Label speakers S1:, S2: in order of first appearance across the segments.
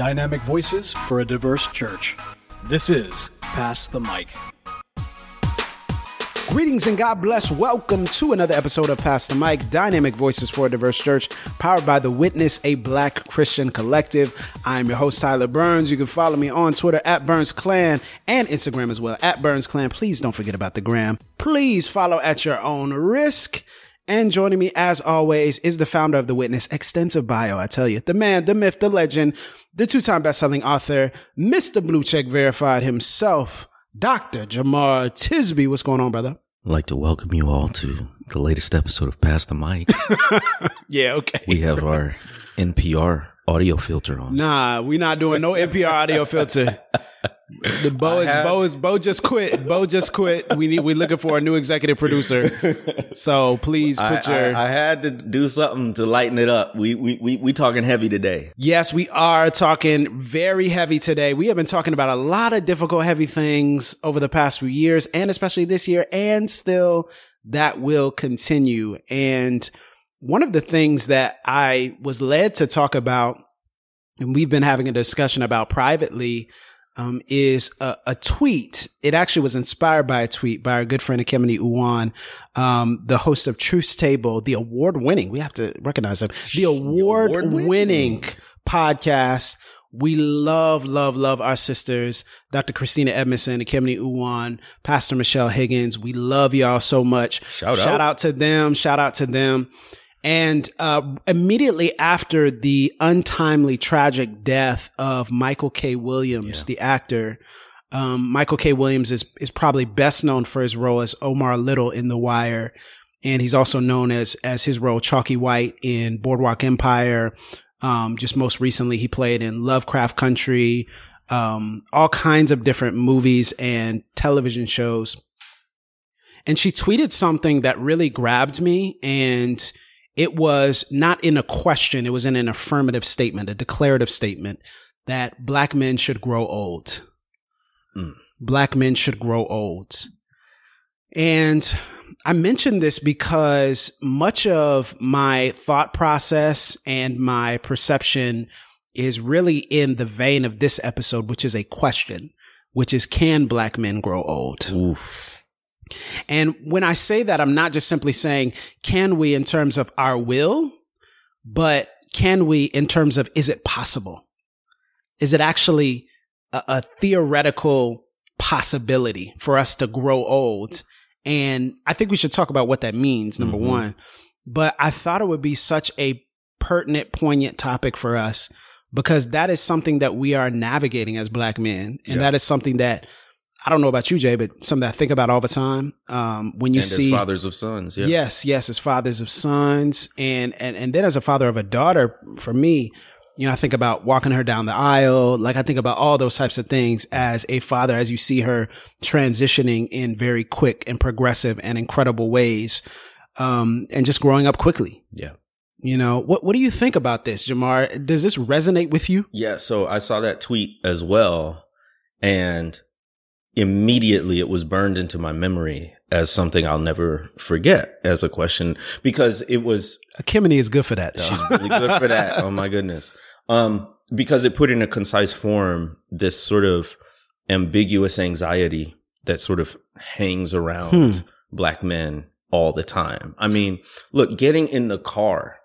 S1: Dynamic voices for a diverse church. This is Pass the Mic.
S2: Greetings and God bless. Welcome to another episode of Pass the Mic, Dynamic Voices for a Diverse Church, powered by The Witness, a black Christian collective. I'm your host, Tyler Burns. You can follow me on Twitter at Burns Clan and Instagram as well, at Burns Clan. Please don't forget about the gram. Please follow at your own risk. And joining me, as always, is the founder of The Witness. Extensive bio, I tell you. The man, the myth, the legend, the two time best-selling author, Mr. Blue Check Verified himself, Dr. Jemar Tisby. What's going on, brother?
S3: I'd like to welcome you all to the latest episode of Pass the Mic.
S2: Yeah, okay.
S3: we have our NPR audio filter on.
S2: Nah, we're not doing no NPR audio filter. The Bo is Bo is Bo just quit. Bo just quit. We need we're looking for a new executive producer. So please
S3: I,
S2: put your
S3: I, I had to do something to lighten it up. We we we, we talking heavy today.
S2: Yes, we are talking very heavy today. We have been talking about a lot of difficult, heavy things over the past few years, and especially this year, and still that will continue. And one of the things that I was led to talk about, and we've been having a discussion about privately, um, is a, a tweet. It actually was inspired by a tweet by our good friend Ekemini Uwan, um, the host of Truth's Table, the award winning, we have to recognize him, the award winning podcast. We love, love, love our sisters, Dr. Christina Edmondson, Ekemini Uwan, Pastor Michelle Higgins. We love y'all so much.
S3: Shout out.
S2: Shout out to them. Shout out to them. And uh, immediately after the untimely, tragic death of Michael K. Williams, the actor, um, Michael K. Williams is is probably best known for his role as Omar Little in The Wire, and he's also known as as his role Chalky White in Boardwalk Empire. Um, just most recently, he played in Lovecraft Country, um, all kinds of different movies and television shows. And she tweeted something that really grabbed me and it was not in a question, it was in an affirmative statement, a declarative statement that black men should grow old. Mm. Black men should grow old. And I mention this because much of my thought process and my perception is really in the vein of this episode, which is a question, which is can black men grow old?
S3: Oof.
S2: And when I say that, I'm not just simply saying, can we in terms of our will, but can we in terms of is it possible? Is it actually a, a theoretical possibility for us to grow old? And I think we should talk about what that means, number mm-hmm. one. But I thought it would be such a pertinent, poignant topic for us because that is something that we are navigating as black men. And that is something that I don't know about you, Jay, but something that I think about all the time. Um, when you
S3: and
S2: see
S3: as fathers of sons, yeah.
S2: Yes, yes, as fathers of sons, and and and then as a father of a daughter, for me, you know, I think about walking her down the aisle. Like I think about all those types of things as a father, as you see her transitioning in very quick and progressive and incredible ways, um, and just growing up quickly.
S3: Yeah.
S2: You know, what what do you think about this, Jemar? Does this resonate with you?
S3: Yeah, so I saw that tweet as well and immediately it was burned into my memory as something I'll never forget as a question because it was
S2: Kimini is good for that. Though.
S3: She's really good for that. Oh my goodness. Um, because it put in a concise form this sort of ambiguous anxiety that sort of hangs around black men all the time. I mean, look, getting in the car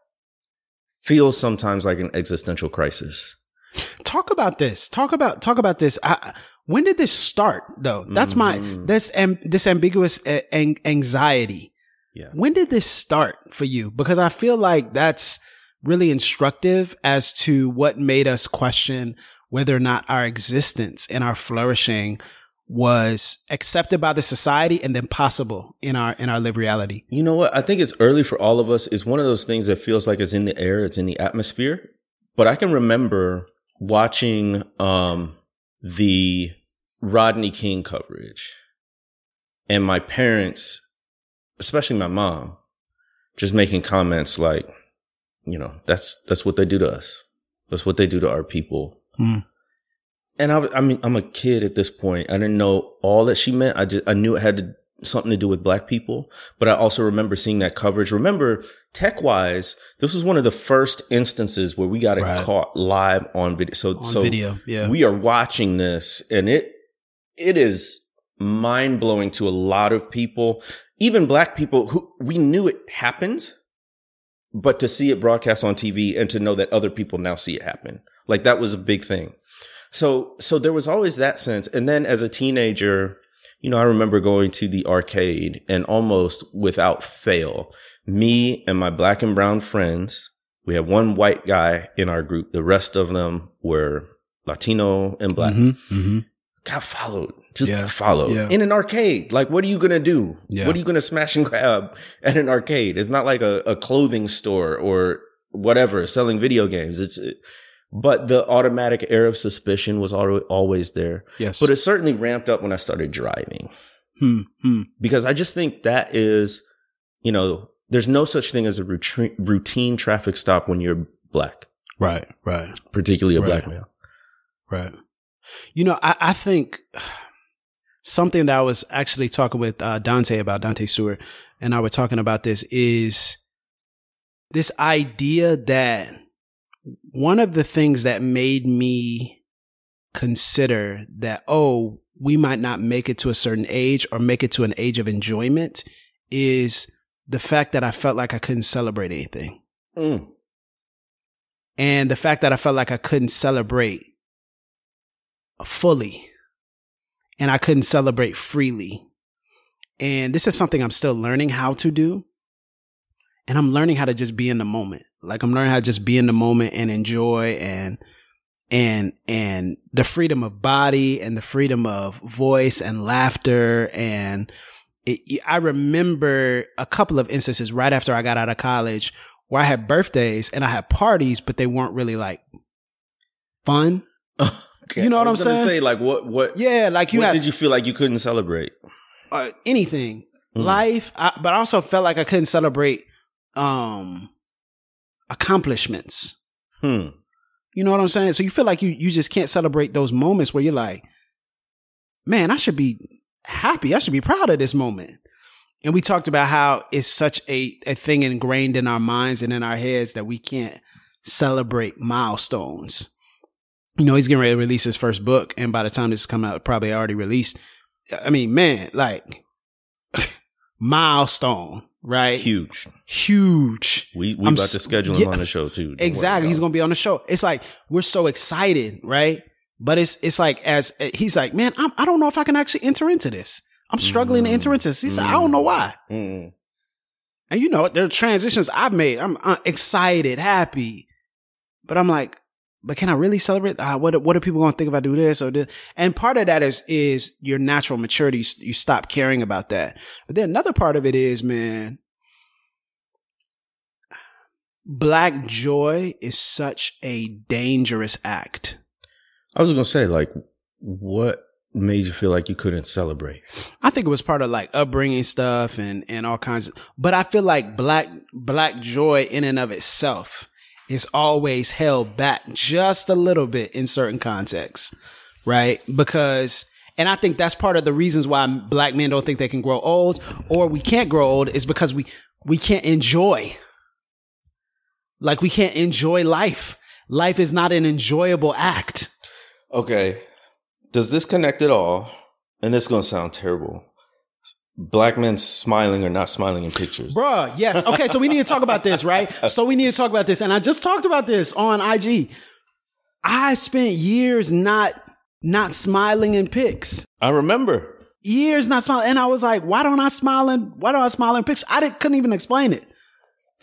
S3: feels sometimes like an existential crisis.
S2: talk about this talk about talk about this I, when did this start though that's my this am, this ambiguous uh, an- anxiety
S3: Yeah.
S2: when did this start for you because i feel like that's really instructive as to what made us question whether or not our existence and our flourishing was accepted by the society and then possible in our in our lived reality
S3: You know what? I think it's early for all of us. It's one of those things that feels like it's in the air, it's in the atmosphere. But I can remember watching um, the Rodney King coverage and my parents, especially my mom, just making comments like, you know, that's that's what they do to us. That's what they do to our people.
S2: Hmm.
S3: And I, I mean, I'm a kid at this point. I didn't know all that she meant. I just I knew it had to something to do with black people, but I also remember seeing that coverage. Remember, tech wise, this was one of the first instances where we got it
S2: Right.
S3: caught live on video. So,
S2: On
S3: so
S2: video, yeah.
S3: we are watching this and it, it is mind blowing to a lot of people, even black people who we knew it happened, but to see it broadcast on TV and to know that other people now see it happen, like that was a big thing. So, so there was always that sense. And then as a teenager, you know, I remember going to the arcade and almost without fail, me and my black and brown friends, we had one white guy in our group. The rest of them were Latino and black.
S2: Mhm, mhm.
S3: Got followed, just
S2: Yeah,
S3: followed
S2: yeah.
S3: in an arcade. Like, what are you going to do?
S2: Yeah.
S3: What are you going to smash and grab at an arcade? It's not like a, a clothing store or whatever selling video games. It's, but the automatic air of suspicion was al- always there.
S2: Yes.
S3: But it certainly ramped up when I started driving
S2: Hmm, hmm.
S3: because I just think that is, you know, there's no such thing as a routine, routine traffic stop when you're black,
S2: Right, right.
S3: particularly a
S2: Right.
S3: black male.
S2: Right. You know, I, I think something that I was actually talking with uh, Dante about, Dante Stewart, and I were talking about this is this idea that one of the things that made me consider that, oh, we might not make it to a certain age or make it to an age of enjoyment is the fact that I felt like I couldn't celebrate anything.
S3: Mm.
S2: And the fact that I felt like I couldn't celebrate fully and I couldn't celebrate freely. And this is something I'm still learning how to do. And I'm learning how to just be in the moment. Like I'm learning how to just be in the moment and enjoy and and and the freedom of body and the freedom of voice and laughter and it, I remember a couple of instances right after I got out of college where I had birthdays and I had parties, but they weren't really like fun.
S3: Okay.
S2: You know what
S3: I
S2: I'm saying?
S3: Say like what what
S2: Yeah, like you
S3: what
S2: had
S3: did you feel like you couldn't celebrate?
S2: uh, anything,
S3: Mm.
S2: life, I, but I also felt like I couldn't celebrate um accomplishments.
S3: Hmm.
S2: You know what I'm saying? So you feel like you you just can't celebrate those moments where you're like, man, I should be happy. I should be proud of this moment. And we talked about how it's such a, a thing ingrained in our minds and in our heads that we can't celebrate milestones. You know, he's getting ready to release his first book, and by the time this come out, probably already released. I mean, man, like milestone, right?
S3: Huge.
S2: Huge.
S3: We we
S2: I'm
S3: about to schedule
S2: yeah.
S3: him on the show too.
S2: Exactly. He's going to be on the show. It's like we're so excited, right? But it's it's like as he's like, man, I'm, I don't know if I can actually enter into this. I'm struggling to enter into this. He said, I don't know why.
S3: it. Mm.
S2: And you know, there are transitions I've made. I'm uh, excited, happy, but I'm like, but can I really celebrate? Uh, what what are people going to think if I do this or this? And part of that is is your natural maturity. You, stop caring about that. But then another part of it is, man, black joy is such a dangerous act.
S3: I was gonna say like what made you feel like you couldn't celebrate?
S2: I think it was part of like upbringing stuff and and all kinds of but I feel like black black joy in and of itself is always held back just a little bit in certain contexts. Right? Because and I think that's part of the reasons why black men don't think they can grow old or we can't grow old is because we we can't enjoy. Like we can't enjoy life. Life is not an enjoyable act.
S3: Okay. Does this connect at all? And this is gonna sound terrible. Black men smiling or not smiling in pictures.
S2: Bruh, yes. Okay, so we need to talk about this, right? So we need to talk about this. And I just talked about this on IG. I spent years not not smiling in pics.
S3: I remember.
S2: Years not smiling. And I was like, why don't I smile in why don't I smile in pics? I didn't, couldn't even explain it.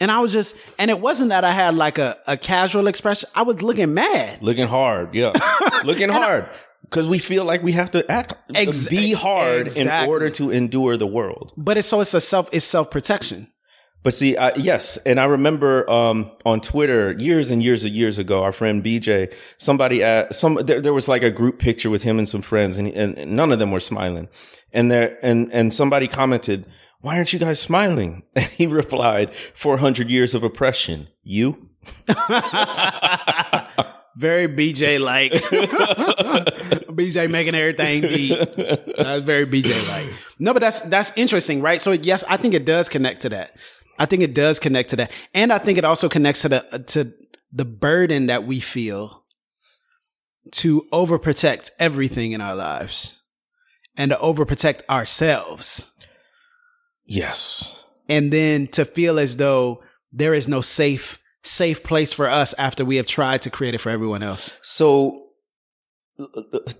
S2: And I was just, and it wasn't that I had like a, a casual expression. I was looking mad.
S3: Looking hard, yeah. Looking hard. Because we feel like we have to act
S2: Ex-
S3: be hard in order to endure the world.
S2: But it's so it's a self it's self protection.
S3: But see, I, yes, and I remember um, on Twitter years and years and years ago, our friend BJ, somebody, uh, some there, there was like a group picture with him and some friends, and, and, and none of them were smiling. And there, and and somebody commented, "Why aren't you guys smiling?" And he replied, "400 years of oppression. You."
S2: very BJ like. BJ making everything deep. That's very BJ like. No, but that's that's interesting, right? So yes, I think it does connect to that. I think it does connect to that, and I think it also connects to the to the burden that we feel to overprotect everything in our lives and to overprotect ourselves.
S3: Yes.
S2: And then to feel as though there is no safe safe place for us after we have tried to create it for everyone else.
S3: So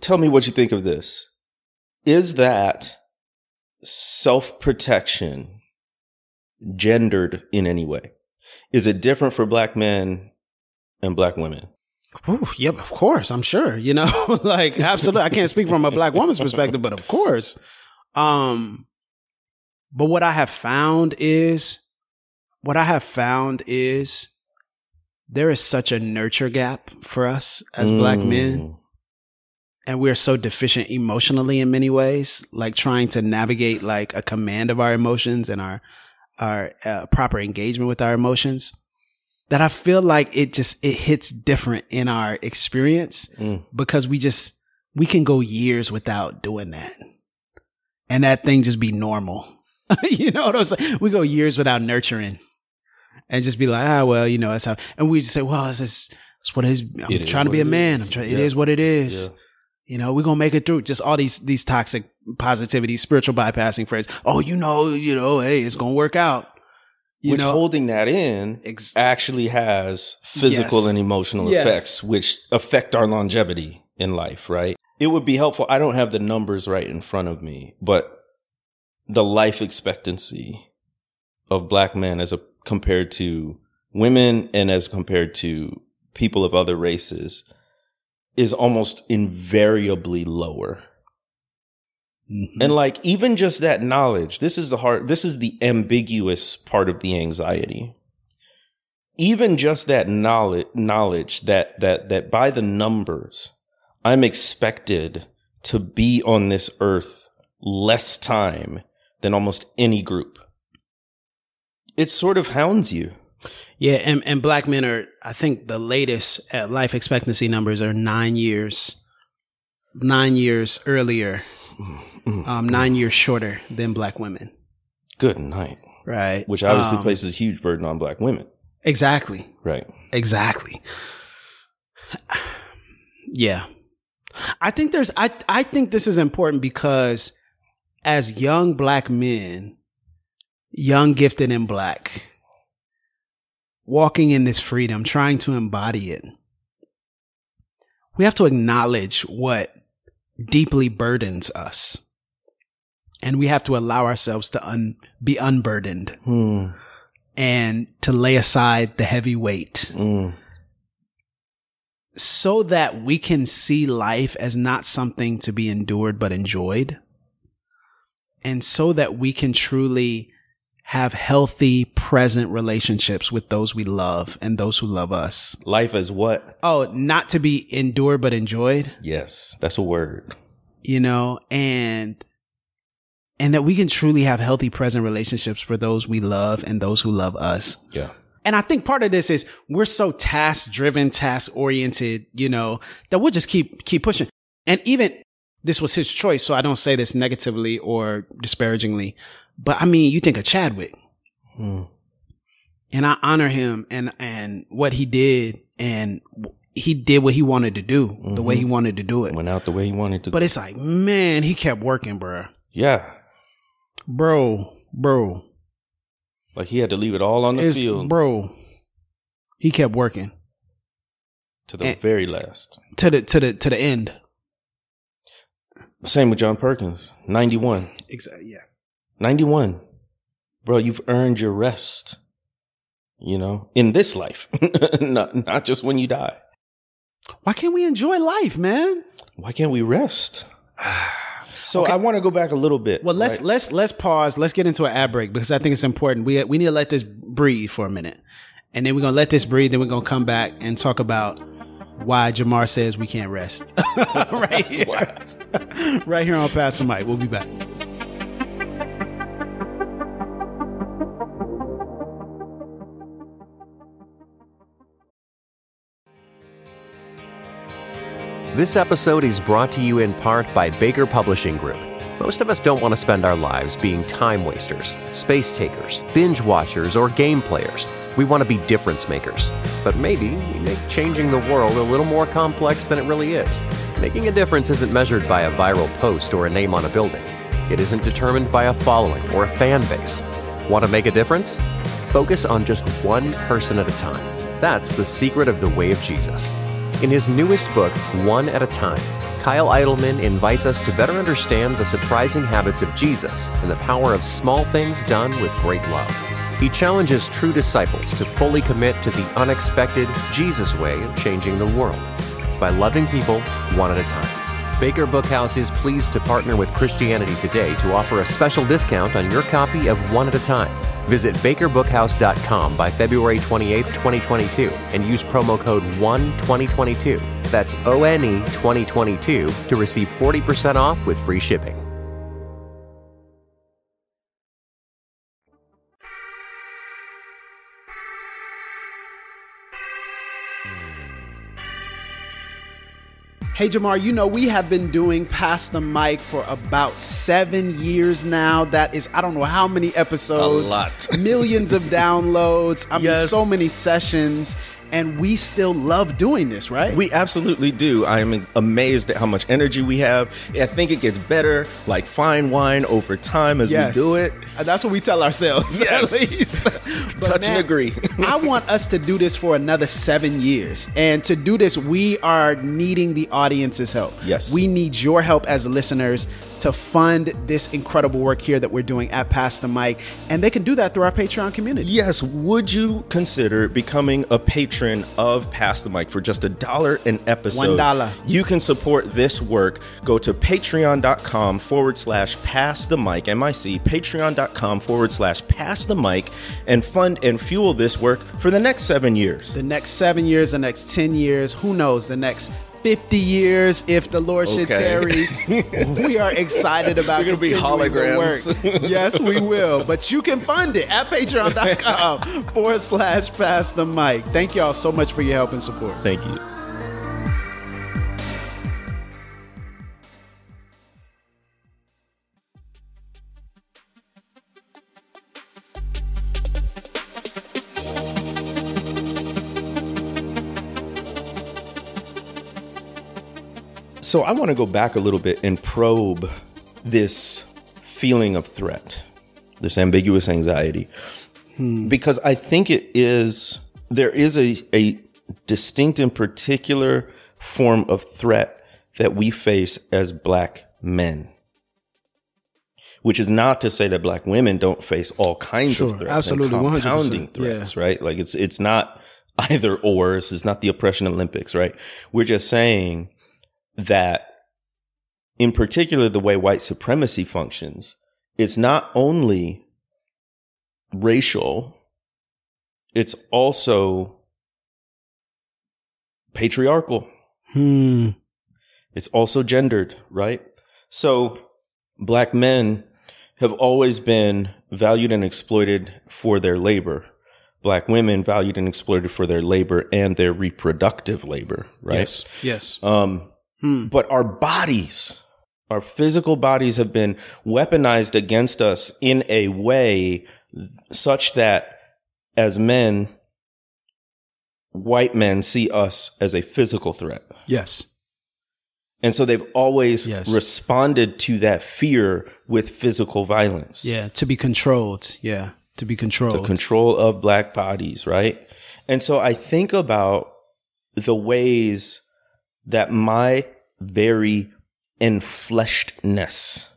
S3: tell me what you think of this. Is that self-protection gendered in any way? Is it different for black men and black women?
S2: Ooh, yep, of course. I'm sure. You know, like absolutely. I can't speak from a black woman's perspective, but of course. Um, but what I have found is, what I have found is, there is such a nurture gap for us as mm. black men, and we're so deficient emotionally in many ways. Like trying to navigate like a command of our emotions and our our uh, proper engagement with our emotions that I feel like it just it hits different in our experience mm. because we just we can go years without doing that. And that thing just be normal. you know what I'm saying? We go years without nurturing and just be like, ah, well, you know, that's how, and we just say, well, it's, just, it's what it is. I'm it trying is to be a man. I'm trying, yeah. it is what it is. Yeah. You know, we're going to make it through just all these, these toxic positivity, spiritual bypassing phrases. Oh, you know, you know, hey, it's going to work out.
S3: You which know, holding that in ex- actually has physical yes. and emotional yes. effects, which affect our longevity in life, right? It would be helpful. I don't have the numbers right in front of me, but the life expectancy of black men as a, compared to women and as compared to people of other races is almost invariably lower Mm-hmm. And like even just that knowledge, this is the hard this is the ambiguous part of the anxiety. Even just that knowledge knowledge that that that by the numbers I'm expected to be on this earth less time than almost any group. It sort of hounds you.
S2: Yeah, and, and black men are, I think the latest life expectancy numbers are nine years, nine years earlier mm, um, nine years shorter than black women.
S3: Good night.
S2: Right.
S3: Which obviously um, places a huge burden on black women.
S2: Exactly.
S3: Right.
S2: Exactly. Yeah. I think there's I I think this is important because as young black men, young gifted and black, walking in this freedom, trying to embody it, we have to acknowledge what deeply burdens us. And we have to allow ourselves to un- be unburdened. Hmm. and to lay aside the heavy weight. Mm. so that we can see life as not something to be endured but enjoyed. And so that we can truly have healthy present relationships with those we love and those who love us
S3: life is what
S2: oh not to be endured but enjoyed
S3: yes that's a word
S2: you know and and that we can truly have healthy present relationships for those we love and those who love us.
S3: Yeah.
S2: And I think part of this is we're so task driven, task oriented, you know, that we'll just keep keep pushing. And even this was his choice, so I don't say this negatively or disparagingly, but I mean, you think of Chadwick. Hmm. And I honor him and and what he did and he did what he wanted to do, mm-hmm. the way he mm-hmm. wanted to do it.
S3: Went out the way he wanted to.
S2: But it's like, man, he kept working, bro.
S3: Yeah
S2: bro, bro.
S3: Like he had to leave it all on the it's, field,
S2: bro. He kept working
S3: to the and, very last,
S2: to the to the to the end.
S3: Same with John Perkins, ninety one.
S2: Exactly. Yeah,
S3: ninety one, bro. You've earned your rest. You know, in this life, not not just when you die.
S2: Why can't we enjoy life, man?
S3: Why can't we rest? So okay. I want to go back a little bit.
S2: Well, let's right? let's let's pause. Let's get into an ad break because I think it's important. We we need to let this breathe for a minute, and then we're gonna let this breathe. Then we're gonna come back and talk about why Jemar says we can't rest. right here, right here on Pass the Mic. We'll be back.
S4: This episode is brought to you in part by Baker Publishing Group. Most of us don't want to spend our lives being time wasters, space takers, binge watchers, or game players. We want to be difference makers. But maybe we make changing the world a little more complex than it really is. Making a difference isn't measured by a viral post or a name on a building. It isn't determined by a following or a fan base. Want to make a difference? Focus on just one person at a time. That's the secret of the way of Jesus. In his newest book, One at a Time, Kyle Idleman invites us to better understand the surprising habits of Jesus and the power of small things done with great love. He challenges true disciples to fully commit to the unexpected Jesus way of changing the world by loving people one at a time. Baker Bookhouse is pleased to partner with Christianity Today to offer a special discount on your copy of One at a Time. Visit bakerbookhouse.com by February 28, 2022, and use promo code ONE2022. That's O N E 2022 to receive 40% off with free shipping.
S2: Hey Jemar, you know we have been doing Pass the Mic for about seven years now. That is, I don't know how many episodes,
S3: A lot.
S2: millions of downloads. I mean,
S3: Yes.
S2: so many sessions, and we still love doing this, right?
S3: We absolutely do. I am amazed at how much energy we have. I think it gets better, like fine wine, over time as
S2: Yes.
S3: we do it.
S2: Uh, That's what we tell ourselves.
S3: Yes. Touch and agree.
S2: I want us to do this for another seven years. And to do this, we are needing the audience's help.
S3: Yes.
S2: We need your help as listeners to fund this incredible work here that we're doing at Pass the Mic. And they can do that through our Patreon community.
S3: Yes, would you consider becoming a patron of Pass the Mic for just a dollar an episode?
S2: One dollar.
S3: You can support this work. Go to patreon.com forward slash pass the mic, M-I-C, patreon.com forward slash pass the mic, and fund and fuel this work for the next seven years.
S2: The next seven years, the next 10 years, who knows, the next 50 years, if the Lord should
S3: Okay.
S2: tarry. we are excited about
S3: We're gonna be holograms.
S2: yes, we will. But you can fund it at patreon.com forward slash pass the mic. Thank y'all so much for your help and support.
S3: Thank you. So I want to go back a little bit and probe this feeling of threat, this ambiguous anxiety, because I think it is there is a, a distinct and particular form of threat that we face as black men. Which is not to say that black women don't face all kinds
S2: Sure,
S3: of threats,
S2: absolutely,
S3: and
S2: 100%,
S3: compounding threats, right? Like it's it's not either or. This is not the oppression Olympics, right? We're just saying that in particular the way white supremacy functions it's not only racial it's also patriarchal
S2: Hmm.
S3: it's also gendered right so black men have always been valued and exploited for their labor black women valued and exploited for their labor and their reproductive labor right
S2: Yes. Yes.
S3: um, Hmm. but our bodies, our physical bodies have been weaponized against us in a way such that as men, white men see us as a physical threat.
S2: yes.
S3: And so they've always
S2: Yes.
S3: responded to that fear with physical violence.
S2: Yeah. To be controlled. Yeah. To be controlled.
S3: the control of black bodies, right? And so I think about the ways that my very enfleshedness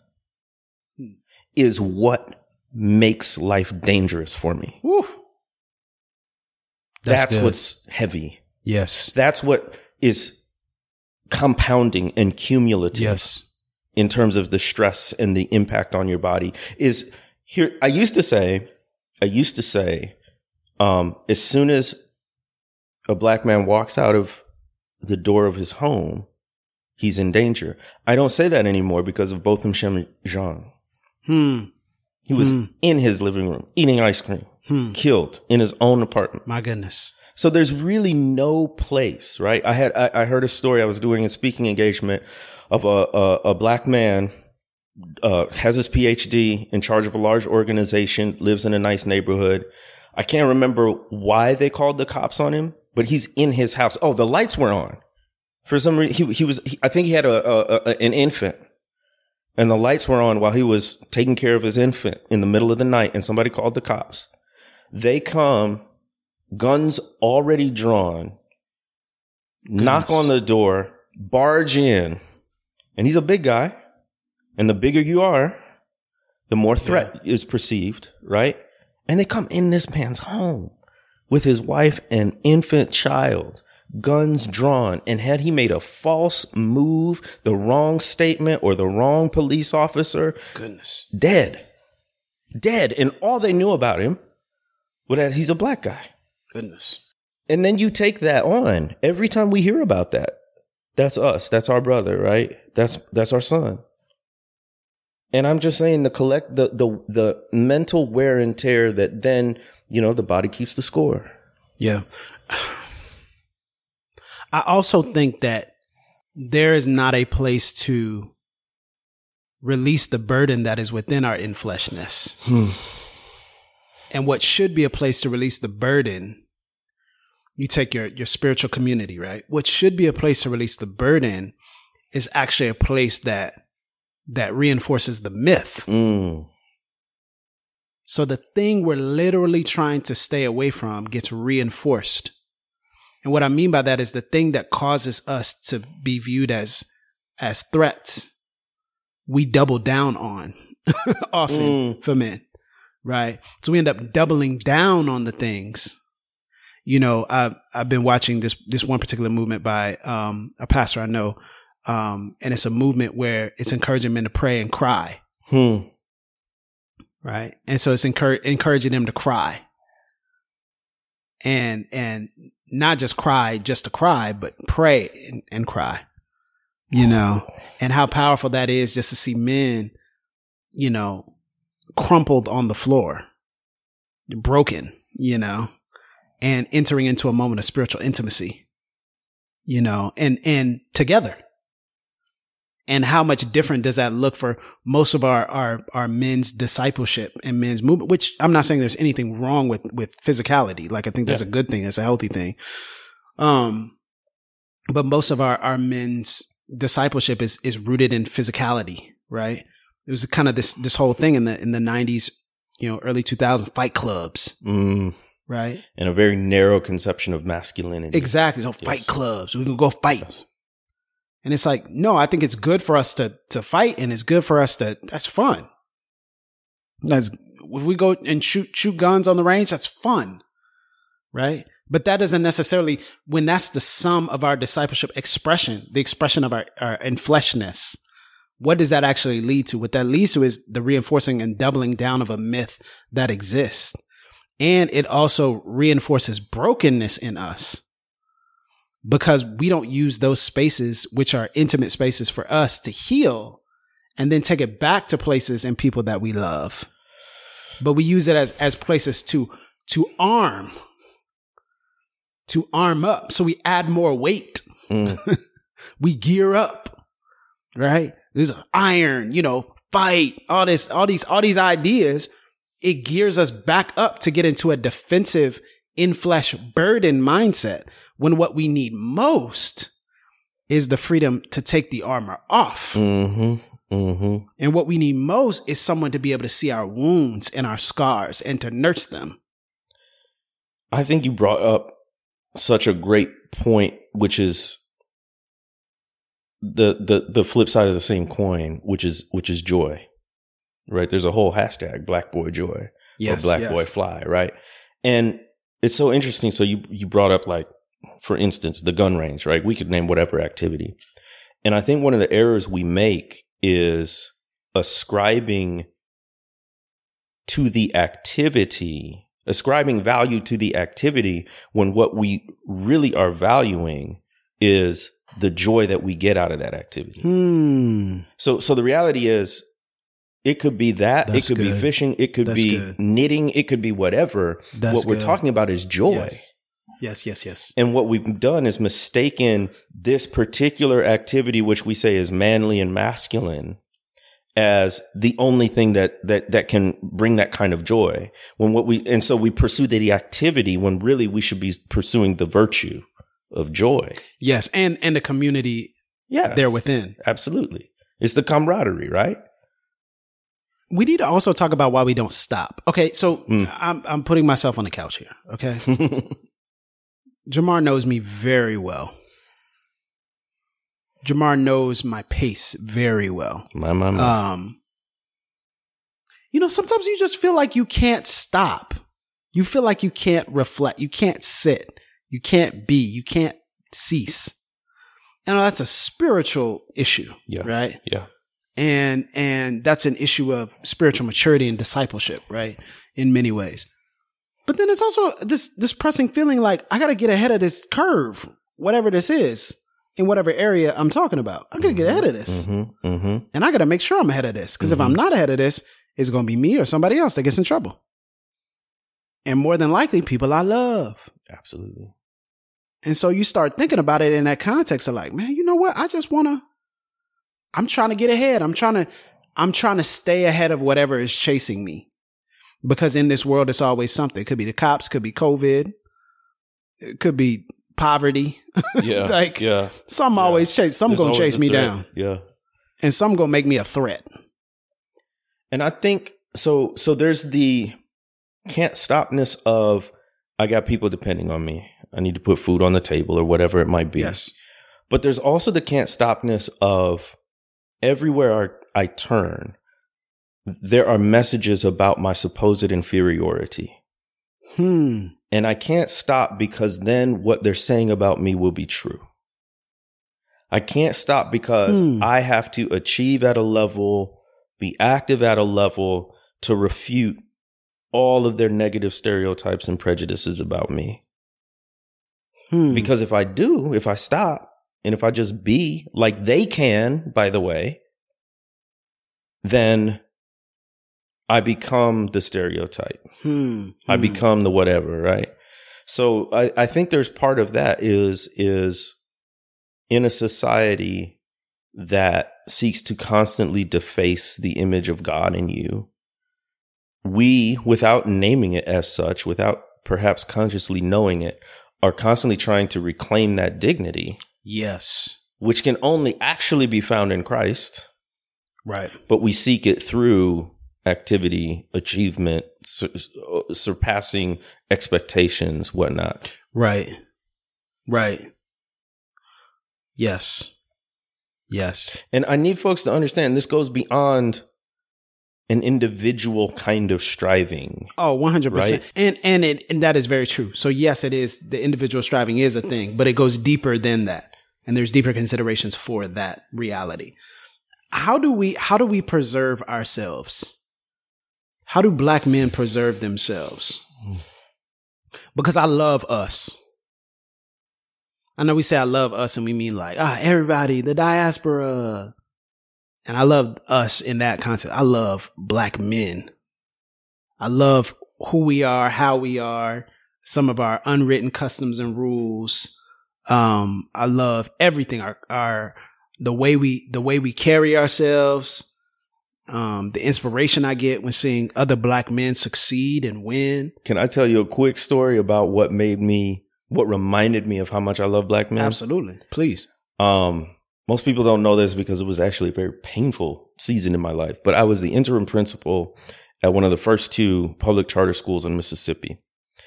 S3: is what makes life dangerous for me.
S2: That's
S3: That's, what's heavy.
S2: yes.
S3: That's what is compounding and cumulative
S2: Yes.
S3: in terms of the stress and the impact on your body is here i used to say i used to say um, as soon as a black man walks out of the door of his home he's in danger i don't say that anymore because of botham shem jean
S2: Hmm.
S3: he was
S2: Hmm.
S3: in his living room eating ice cream killed in his own apartment.
S2: My goodness.
S3: So there's really no place, right? I had I, I heard a story. I was doing a speaking engagement of a a, a black man uh, has his PhD in charge of a large organization, lives in a nice neighborhood. I can't remember why they called the cops on him, but he's in his house. Oh, the lights were on for some reason. He he was. He, I think he had a, a, a an infant, and the lights were on while he was taking care of his infant in the middle of the night. And somebody called the cops. They come guns already drawn, knock on the door, barge in, and he's a big guy. And the bigger you are, the more threat is perceived, right? And they come in this man's home with his wife and infant child, guns drawn. And had he made a false move, the wrong statement, or the wrong police officer,
S2: Goodness.
S3: dead. Dead. And all they knew about him was that he's a black guy.
S2: Goodness.
S3: And then you take that on. Every time we hear about that, that's us. That's our brother, right? That's that's our son. And I'm just saying the collect the the the mental wear and tear that then, you know, the body keeps the score.
S2: Yeah. I also think that there is not a place to release the burden that is within our infleshness. And what should be a place to release the burden, you take your, your spiritual community, right? What should be a place to release the burden is actually a place that that reinforces the myth.
S3: Mm.
S2: So the thing we're literally trying to stay away from gets reinforced. And what I mean by that is the thing that causes us to be viewed as as threats, we double down on often for men. Right. So we end up doubling down on the things. You know, I've I've been watching this this one particular movement by um, a pastor I know. Um, and it's a movement where it's encouraging men to pray and cry
S3: Hmm.
S2: Right? And so it's encour- encouraging them to cry, and and not just cry just to cry, but pray and, and cry, you know, and how powerful that is just to see men, you know, crumpled on the floor, broken, you know, and entering into a moment of spiritual intimacy, you know, and and together and how much different does that look for most of our, our, our men's discipleship and men's movement, which I'm not saying there's anything wrong with, with physicality. Like I think that's a good thing. It's a healthy thing. Um, but most of our, our men's discipleship is, is rooted in physicality, right? It was kind of this, this whole thing in the, in the nineties, you know, early 2000s fight clubs,
S3: Mm.
S2: right?
S3: And a very narrow conception of masculinity.
S2: Exactly. So fight clubs. We can go fight. And it's like, no, I think it's good for us to to fight and it's good for us to that's fun. That's if we go and shoot shoot guns on the range, that's fun. Right? But that doesn't necessarily when that's the sum of our discipleship expression, the expression of our, our infleshness. What does that actually lead to? What that leads to is the reinforcing and doubling down of a myth that exists. And it also reinforces brokenness in us because we don't use those spaces, which are intimate spaces for us to heal and then take it back to places and people that we love. But we use it as, as places to, to arm, to arm up. So we add more weight. Mm. we gear up, right? There's iron, you know, fight, all this, all these, all these ideas. It gears us back up to get into a defensive in flesh burden mindset when what we need most is the freedom to take the armor off.
S3: Mm-hmm. Mm-hmm.
S2: And what we need most is someone to be able to see our wounds and our scars and to nurse them.
S3: I think you brought up such a great point, which is the the the flip side of the same coin, which is which is joy. Right? There's a whole hashtag Black Boy Joy
S2: Yes,
S3: or Black
S2: yes.
S3: Boy Fly, right? And it's so interesting. So you you brought up like, for instance, the gun range, right? We could name whatever activity. And I think one of the errors we make is ascribing to the activity, ascribing value to the activity when what we really are valuing is the joy that we get out of that activity.
S2: Hmm.
S3: So so the reality is It could be that.
S2: That's
S3: it could be fishing. It could
S2: That's
S3: be
S2: good.
S3: knitting. It could be whatever.
S2: That's
S3: what we're
S2: good.
S3: talking about is joy.
S2: Yes. Yes, yes, yes.
S3: And what we've done is mistaken this particular activity, which we say is manly and masculine, as the only thing that that that can bring that kind of joy. When what we and so we pursue the activity when really we should be pursuing the virtue of joy.
S2: Yes, and and the community
S3: Yeah,
S2: there within.
S3: absolutely. It's the camaraderie, right?
S2: We need to also talk about why we don't stop. Okay, so
S3: Mm.
S2: I'm I'm putting myself on the couch here. Okay, Jemar knows me very well. Jemar knows my pace very well.
S3: my my my.
S2: Um, you know, sometimes you just feel like you can't stop. You feel like you can't reflect. You can't sit. You can't be. You can't cease. And that's a spiritual issue,
S3: yeah,
S2: right?
S3: yeah,
S2: And and that's an issue of spiritual maturity and discipleship, right? In many ways. But then it's also this this pressing feeling like I got to get ahead of this curve, whatever this is, in whatever area I'm talking about. I got to get ahead of this.
S3: mm-hmm, mm-hmm.
S2: And I got to make sure I'm ahead of this. Because if I'm not ahead of this, it's going to be me or somebody else that gets in trouble. And more than likely, people I love.
S3: absolutely.
S2: And so you start thinking about it in that context of like, man, you know what? I just want to, I'm trying to get ahead. I'm trying to, I'm trying to stay ahead of whatever is chasing me. Because in this world, it's always something. It could be the cops, could be COVID, it could be poverty.
S3: Yeah,
S2: Like,
S3: yeah.
S2: Some
S3: Yeah.
S2: always chase, some
S3: There's
S2: gonna chase me
S3: threat.
S2: down.
S3: Yeah.
S2: And some gonna make me a threat.
S3: And I think so so there's the can't stopness of I got people depending on me. I need to put food on the table or whatever it might be. Yes. But there's also the can't stopness of everywhere I, I turn, there are messages about my supposed inferiority.
S2: Hmm.
S3: And I can't stop because then what they're saying about me will be true. I can't stop because
S2: Hmm.
S3: I have to achieve at a level, be active at a level to refute all of their negative stereotypes and prejudices about me.
S2: Hmm.
S3: Because if I do, if I stop, and if I just be like they can, by the way, then I become the stereotype.
S2: Hmm.
S3: I
S2: Hmm.
S3: become the whatever, right? So I, I think there's part of that is is in a society that seeks to constantly deface the image of God in you. We, without naming it as such, without perhaps consciously knowing it, are constantly trying to reclaim that dignity,
S2: Yes.
S3: which can only actually be found in Christ
S2: Right.
S3: but we seek it through activity, achievement, sur- surpassing expectations, whatnot.
S2: Right. Right. Yes. Yes.
S3: And I need folks to understand this goes beyond an individual kind of striving.
S2: Oh, 100%.
S3: Right.
S2: And and it and that is very true. So yes, it is the individual striving is a thing, but it goes deeper than that. And there's deeper considerations for that reality. How do we how do we preserve ourselves? How do black men preserve themselves? Because I love us. I know we say I love us and we mean like, ah, everybody, the diaspora. And I love us in that concept. I love black men. I love who we are, how we are, some of our unwritten customs and rules. Um, I love everything. Our, our, the way we, the way we carry ourselves. Um, the inspiration I get when seeing other black men succeed and win.
S3: Can I tell you a quick story about what made me, what reminded me of how much I love black men?
S2: Absolutely. Please.
S3: Um, most people don't know this because it was actually a very painful season in my life, but I was the interim principal at one of the first two public charter schools in Mississippi.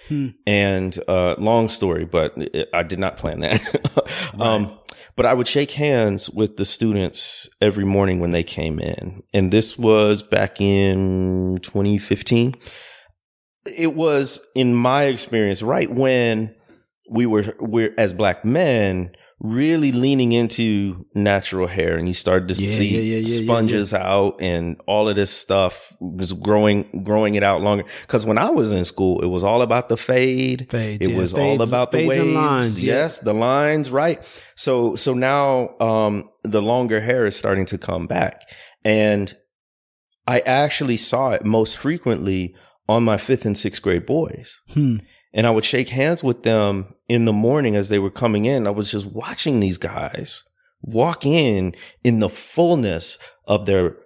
S2: Hmm.
S3: And uh, long story, but it, I did not plan that. um, but I would shake hands with the students every morning when they came in. And this was back in 2015. It was, in my experience, right when we were, we're as black men, really leaning into natural hair and you started to
S2: Yeah,
S3: see
S2: yeah, yeah,
S3: sponges out and all of this stuff was growing growing it out longer. Because when i was in school it was all about the fade.
S2: Fades,
S3: it was
S2: Fades-
S3: all about the waves.
S2: lines,
S3: yes the lines right. So so now um the longer hair is starting to come back. And I actually saw it most frequently on my fifth and sixth grade boys.
S2: Hmm.
S3: And I would shake hands with them in the morning as they were coming in. I was just watching these guys walk in in the fullness of their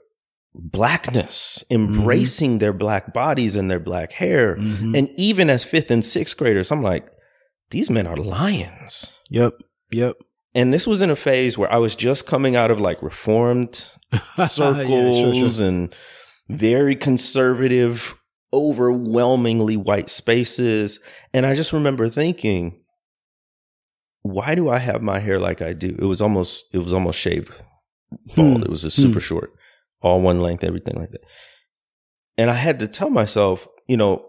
S3: blackness, embracing their black bodies and their black hair.
S2: Mhm.
S3: And even as fifth and sixth graders, I'm like, these men are lions.
S2: Yep. Yep.
S3: And this was in a phase where I was just coming out of like reformed circles and very conservative, overwhelmingly white spaces. And I just remember thinking, why do I have my hair like I do? It was almost it was almost shaved bald.
S2: Hmm.
S3: It was just super short, all one length, everything like that. And I had to tell myself, you know,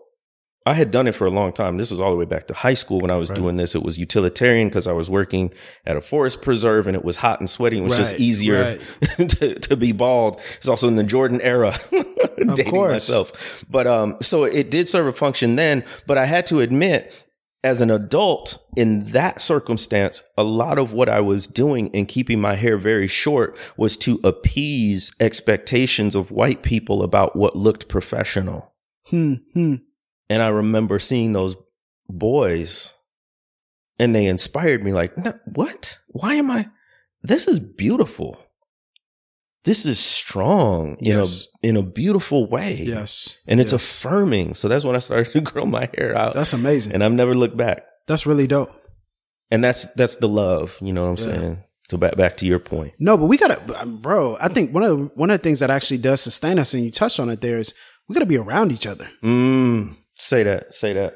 S3: I had done it for a long time. This was all the way back to high school when I was
S2: Right.
S3: doing this. It was utilitarian because I was working at a forest preserve and it was hot and sweaty. It was just
S2: Right,
S3: easier to, to be bald. It's also in the Jordan era, dating
S2: course.
S3: myself. But um, so it did serve a function then. But I had to admit, as an adult in that circumstance, a lot of what I was doing in keeping my hair very short was to appease expectations of white people about what looked professional.
S2: Hmm. Hmm.
S3: And I remember seeing those boys and they inspired me like, what? Why am I? This is beautiful. This is strong
S2: Yes.
S3: in a in a beautiful way.
S2: Yes.
S3: And it's
S2: Yes.
S3: affirming. So that's when I started to grow my hair out.
S2: That's amazing.
S3: and I've never looked back.
S2: That's really dope.
S3: And that's that's the love, you know what I'm
S2: Yeah.
S3: saying? So back back to your point.
S2: No, but we gotta, bro. I think one of the, one of the things that actually does sustain us, and you touched on it, there is we gotta be around each other.
S3: Mm, say that. Say that.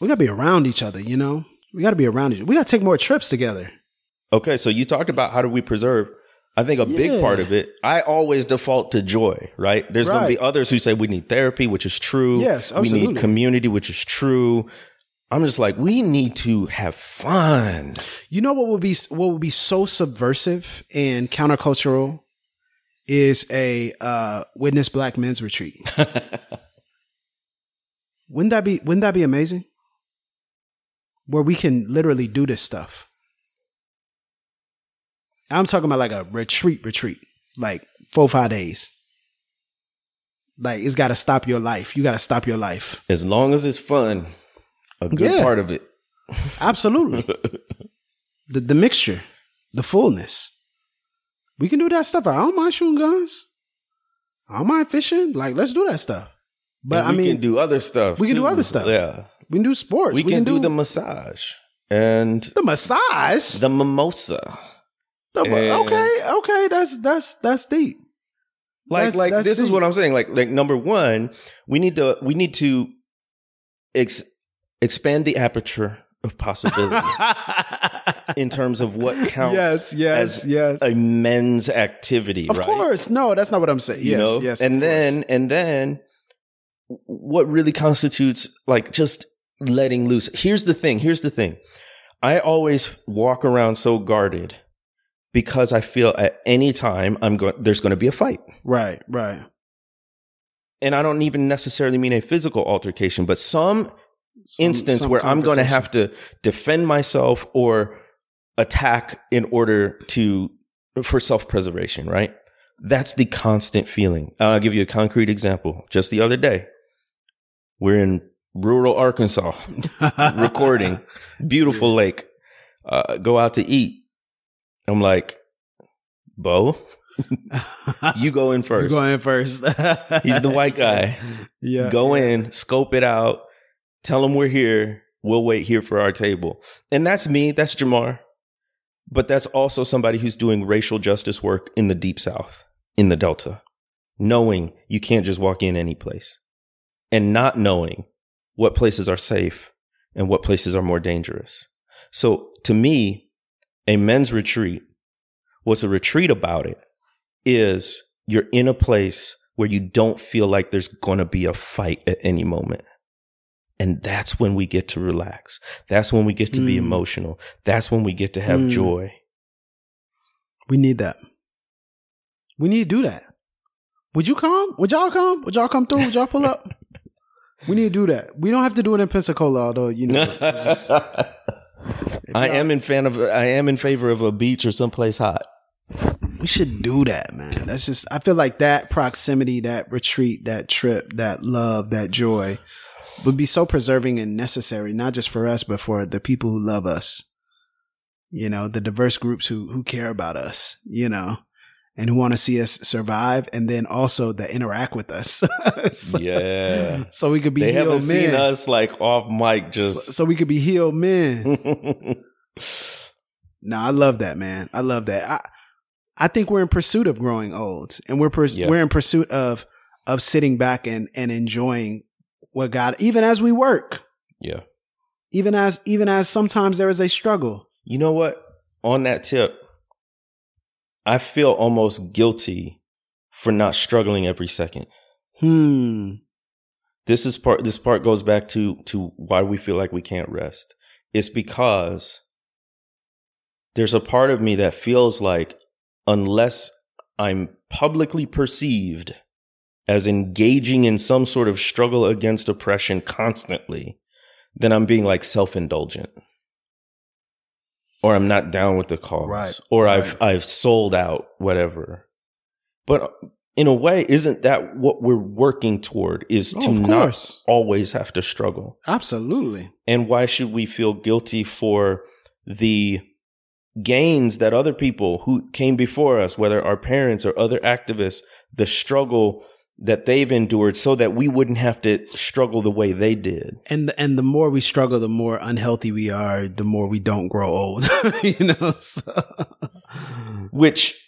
S2: We gotta be around each other. You know, we gotta be around each. other. We gotta take more trips together.
S3: Okay, so you talked about how do we preserve. I think a big part of it, I always default to joy, right? There's going to be others who say we need therapy, which is true.
S2: Yes, absolutely.
S3: We need community, which is true. I'm just like, we need to have fun.
S2: You know what would be what would be so subversive and countercultural is a uh, witness black men's retreat. wouldn't that be Wouldn't that be amazing? Where we can literally do this stuff. I'm talking about like a retreat, retreat, like four five days. Like it's got to stop your life. You got to stop your life.
S3: As long as it's fun, a good
S2: Yeah.
S3: part of it.
S2: Absolutely. the the mixture, the fullness. We can do that stuff. I don't mind shooting guns. I don't mind fishing. Like, let's do that stuff. But I
S3: we
S2: mean,
S3: can do other stuff.
S2: we can do other stuff.
S3: Yeah.
S2: we can do sports.
S3: We, can, do, the massage and
S2: the massage.
S3: the mimosa. And-
S2: okay, okay, that's that's that's deep.
S3: Like,
S2: That's-
S3: like
S2: that's
S3: this is what I'm saying. Like, like number one, we need to we need to ex- expand the aperture of possibility in terms of what counts.
S2: yes, yes,
S3: as
S2: yes.
S3: a men's activity.
S2: of
S3: right?
S2: course, no, that's not what I'm saying.
S3: You
S2: yes,
S3: know?
S2: yes,
S3: and
S2: course.
S3: then and then what really constitutes like just letting loose. Here's the thing. Here's the thing. I always walk around so guarded because I feel at any time I'm going there's going to be a fight.
S2: right, right.
S3: And I don't even necessarily mean a physical altercation, but some,
S2: Some-
S3: instance
S2: some
S3: where I'm going to have to defend myself or attack in order to for self-preservation, right? That's the constant feeling. I'll give you a concrete example. Just the other day, we're in rural Arkansas recording, beautiful lake. Uh, go out to eat. I'm like, Bo, you go in 1st
S2: You go in first.
S3: He's the white guy.
S2: Yeah.
S3: Go in, scope it out, tell them we're here. We'll wait here for our table. And that's me. That's Jemar. But that's also somebody who's doing racial justice work in the deep south, in the Delta, knowing you can't just walk in any place and not knowing what places are safe and what places are more dangerous. So to me, a men's retreat, what's a retreat about it is you're in a place where you don't feel like there's going to be a fight at any moment. And that's when we get to relax. That's when we get to be
S2: Mm.
S3: emotional. That's when we get to have
S2: Mm.
S3: joy.
S2: We need that. We need to do that. Would you come? Would y'all come? Would y'all come through? Would y'all pull up? we need to do that. We don't have to do it in Pensacola, although you know. it's just- if
S3: I am in fan of I am in favor of a beach or someplace hot.
S2: We should do that, man. That's just I feel like that proximity, that retreat, that trip, that love, that joy would be so preserving and necessary, not just for us, but for the people who love us. You know, the diverse groups who who care about us, you know, and who want to see us survive and then also that interact with us.
S3: so, yeah.
S2: So we could be
S3: they
S2: healed
S3: haven't
S2: men.
S3: seen us like off mic
S2: so,
S3: just
S2: so we could be healed men. No, I love that, man. I love that. I I think we're in pursuit of growing old, and we're pers-
S3: Yeah.
S2: we're in pursuit of of sitting back and and enjoying what God, even as we work,
S3: yeah.
S2: even as even as sometimes there is a struggle.
S3: You know what? On that tip, I feel almost guilty for not struggling every second.
S2: Hmm.
S3: This is part this part goes back to to why we feel like we can't rest. It's because there's a part of me that feels like unless I'm publicly perceived as engaging in some sort of struggle against oppression constantly, then I'm being like self-indulgent. Or I'm not down with the cause.
S2: Right,
S3: Or
S2: right.
S3: I've I've sold out, whatever. But uh, in a way, isn't that what we're working toward? Is
S2: Oh,
S3: to not always have to struggle.
S2: Absolutely.
S3: And why should we feel guilty for the gains that other people who came before us, whether our parents or other activists, the struggle that they've endured so that we wouldn't have to struggle the way they did?
S2: And the, and the more we struggle, the more unhealthy we are. The more we don't grow old. you know. So.
S3: Which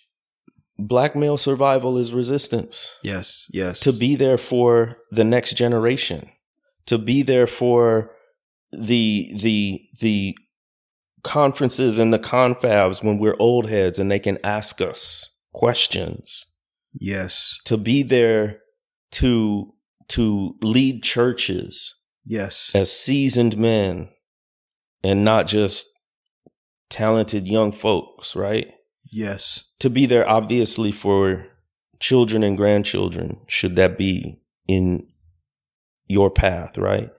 S3: black male survival is resistance.
S2: Yes. Yes.
S3: to be there for the next generation to be there for the the the conferences and the confabs when we're old heads and they can ask us questions
S2: Yes.
S3: to be there to to lead churches
S2: Yes.
S3: as seasoned men and not just talented young folks right
S2: Yes.
S3: to be there obviously for children and grandchildren should that be in your path right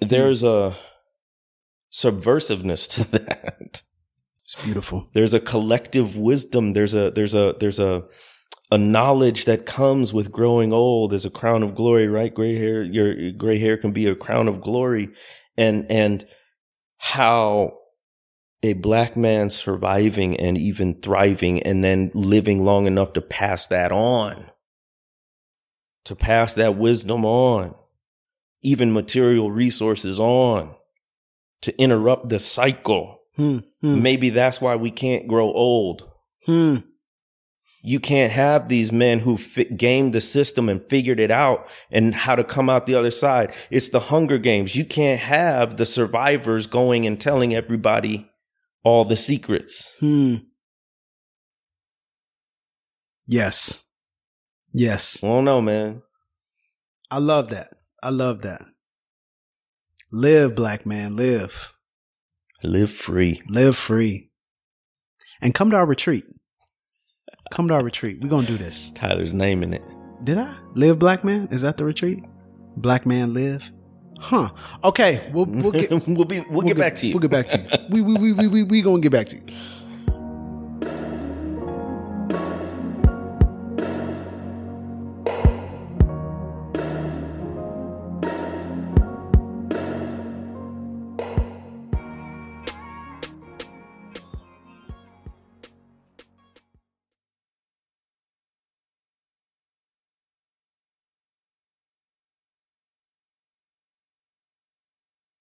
S3: there's a subversiveness to that
S2: It's beautiful.
S3: there's a collective wisdom there's a there's a there's a a knowledge that comes with growing old as a crown of glory right gray hair your gray hair can be a crown of glory and and how a black man surviving and even thriving and then living long enough to pass that on to pass that wisdom on even material resources on to interrupt the cycle
S2: Hmm. Hmm.
S3: Maybe that's why we can't grow old.
S2: Hmm.
S3: You can't have these men who fi- gamed the system and figured it out and how to come out the other side. It's the Hunger Games. You can't have the survivors going and telling everybody all the secrets.
S2: Hmm. Yes. Yes.
S3: I don't know, man.
S2: I love that. I love that. Live, black man, live.
S3: Live free.
S2: Live free. And come to our retreat. Come to our retreat. We're going to do this.
S3: Tyler's naming it.
S2: Did I? Live, black man? Is that the retreat? Black man, live? Huh. Okay. We'll, we'll get,
S3: we'll be we'll, get back to you.
S2: We'll get back to you. We, we, we, we, we, we going to get back to you.